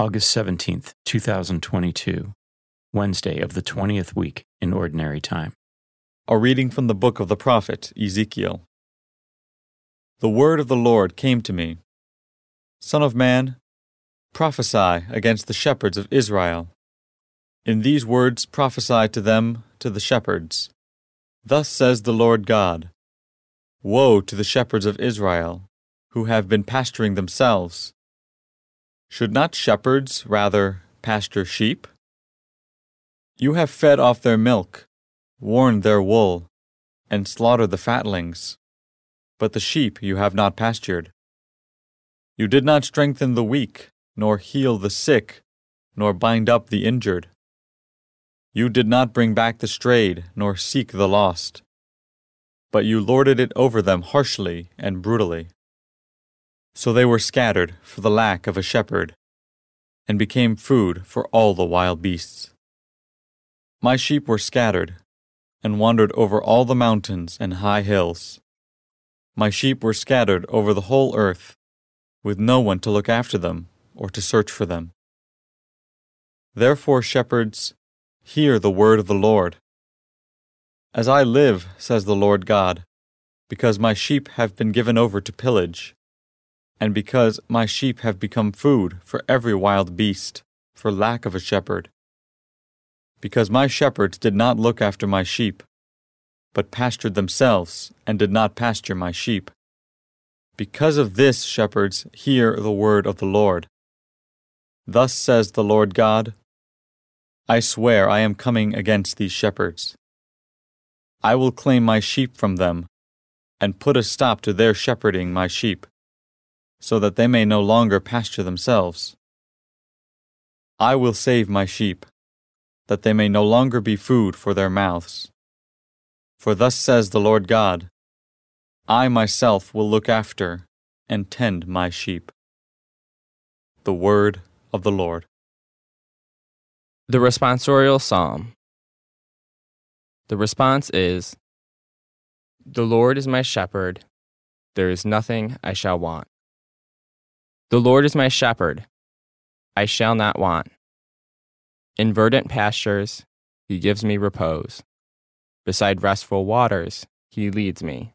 August 17th, 2022, Wednesday of the 20th week in Ordinary Time. A reading from the book of the prophet Ezekiel. The word of the Lord came to me Son of man, prophesy against the shepherds of Israel. In these words prophesy to them, to the shepherds. Thus says the Lord God Woe to the shepherds of Israel, who have been pasturing themselves should not shepherds rather pasture sheep? You have fed off their milk, worn their wool, and slaughtered the fatlings, but the sheep you have not pastured. You did not strengthen the weak, nor heal the sick, nor bind up the injured. You did not bring back the strayed, nor seek the lost, but you lorded it over them harshly and brutally. So they were scattered for the lack of a shepherd, and became food for all the wild beasts. My sheep were scattered, and wandered over all the mountains and high hills. My sheep were scattered over the whole earth, with no one to look after them or to search for them. Therefore, shepherds, hear the word of the Lord. As I live, says the Lord God, because my sheep have been given over to pillage, and because my sheep have become food for every wild beast, for lack of a shepherd. Because my shepherds did not look after my sheep, but pastured themselves, and did not pasture my sheep. Because of this, shepherds, hear the word of the Lord. Thus says the Lord God I swear I am coming against these shepherds. I will claim my sheep from them, and put a stop to their shepherding my sheep so that they may no longer pasture themselves. I will save my sheep, that they may no longer be food for their mouths. For thus says the Lord God I myself will look after and tend my sheep. The Word of the Lord. The Responsorial Psalm. The response is The Lord is my shepherd, there is nothing I shall want. The Lord is my shepherd, I shall not want. In verdant pastures, he gives me repose. Beside restful waters, he leads me.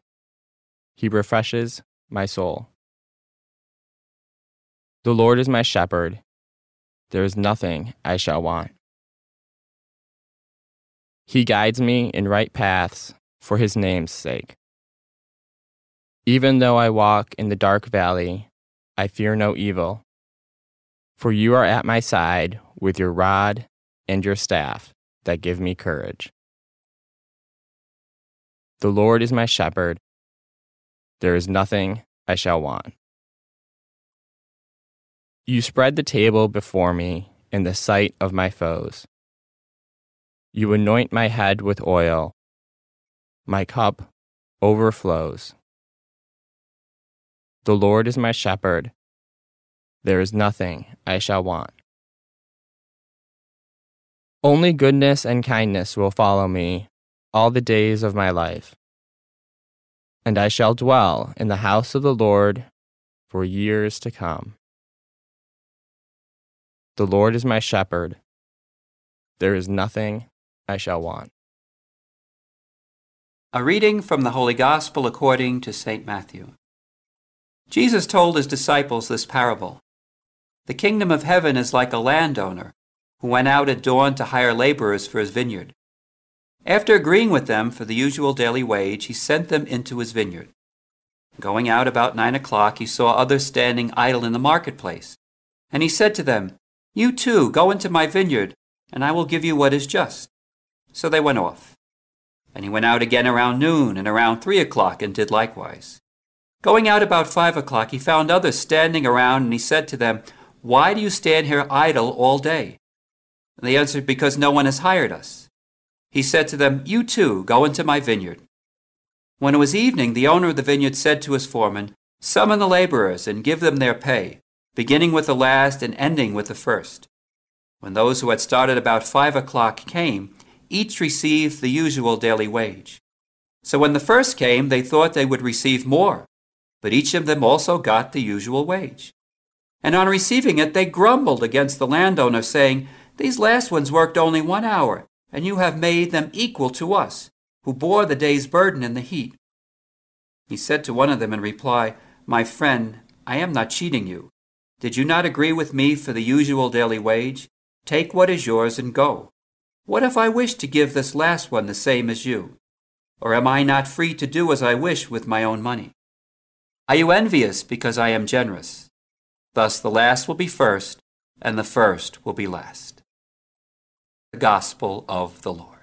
He refreshes my soul. The Lord is my shepherd, there is nothing I shall want. He guides me in right paths for his name's sake. Even though I walk in the dark valley, I fear no evil. For you are at my side with your rod and your staff that give me courage. The Lord is my shepherd. There is nothing I shall want. You spread the table before me in the sight of my foes. You anoint my head with oil. My cup overflows. The Lord is my shepherd. There is nothing I shall want. Only goodness and kindness will follow me all the days of my life, and I shall dwell in the house of the Lord for years to come. The Lord is my shepherd. There is nothing I shall want. A reading from the Holy Gospel according to St. Matthew. Jesus told his disciples this parable The kingdom of heaven is like a landowner who went out at dawn to hire laborers for his vineyard. After agreeing with them for the usual daily wage, he sent them into his vineyard. Going out about nine o'clock, he saw others standing idle in the marketplace. And he said to them, You too, go into my vineyard, and I will give you what is just. So they went off. And he went out again around noon and around three o'clock and did likewise. Going out about five o'clock, he found others standing around, and he said to them, Why do you stand here idle all day? And they answered, Because no one has hired us. He said to them, You too, go into my vineyard. When it was evening, the owner of the vineyard said to his foreman, Summon the laborers and give them their pay, beginning with the last and ending with the first. When those who had started about five o'clock came, each received the usual daily wage. So when the first came, they thought they would receive more but each of them also got the usual wage. And on receiving it, they grumbled against the landowner, saying, These last ones worked only one hour, and you have made them equal to us, who bore the day's burden in the heat. He said to one of them in reply, My friend, I am not cheating you. Did you not agree with me for the usual daily wage? Take what is yours and go. What if I wish to give this last one the same as you? Or am I not free to do as I wish with my own money? Are you envious because I am generous? Thus the last will be first, and the first will be last. The Gospel of the Lord.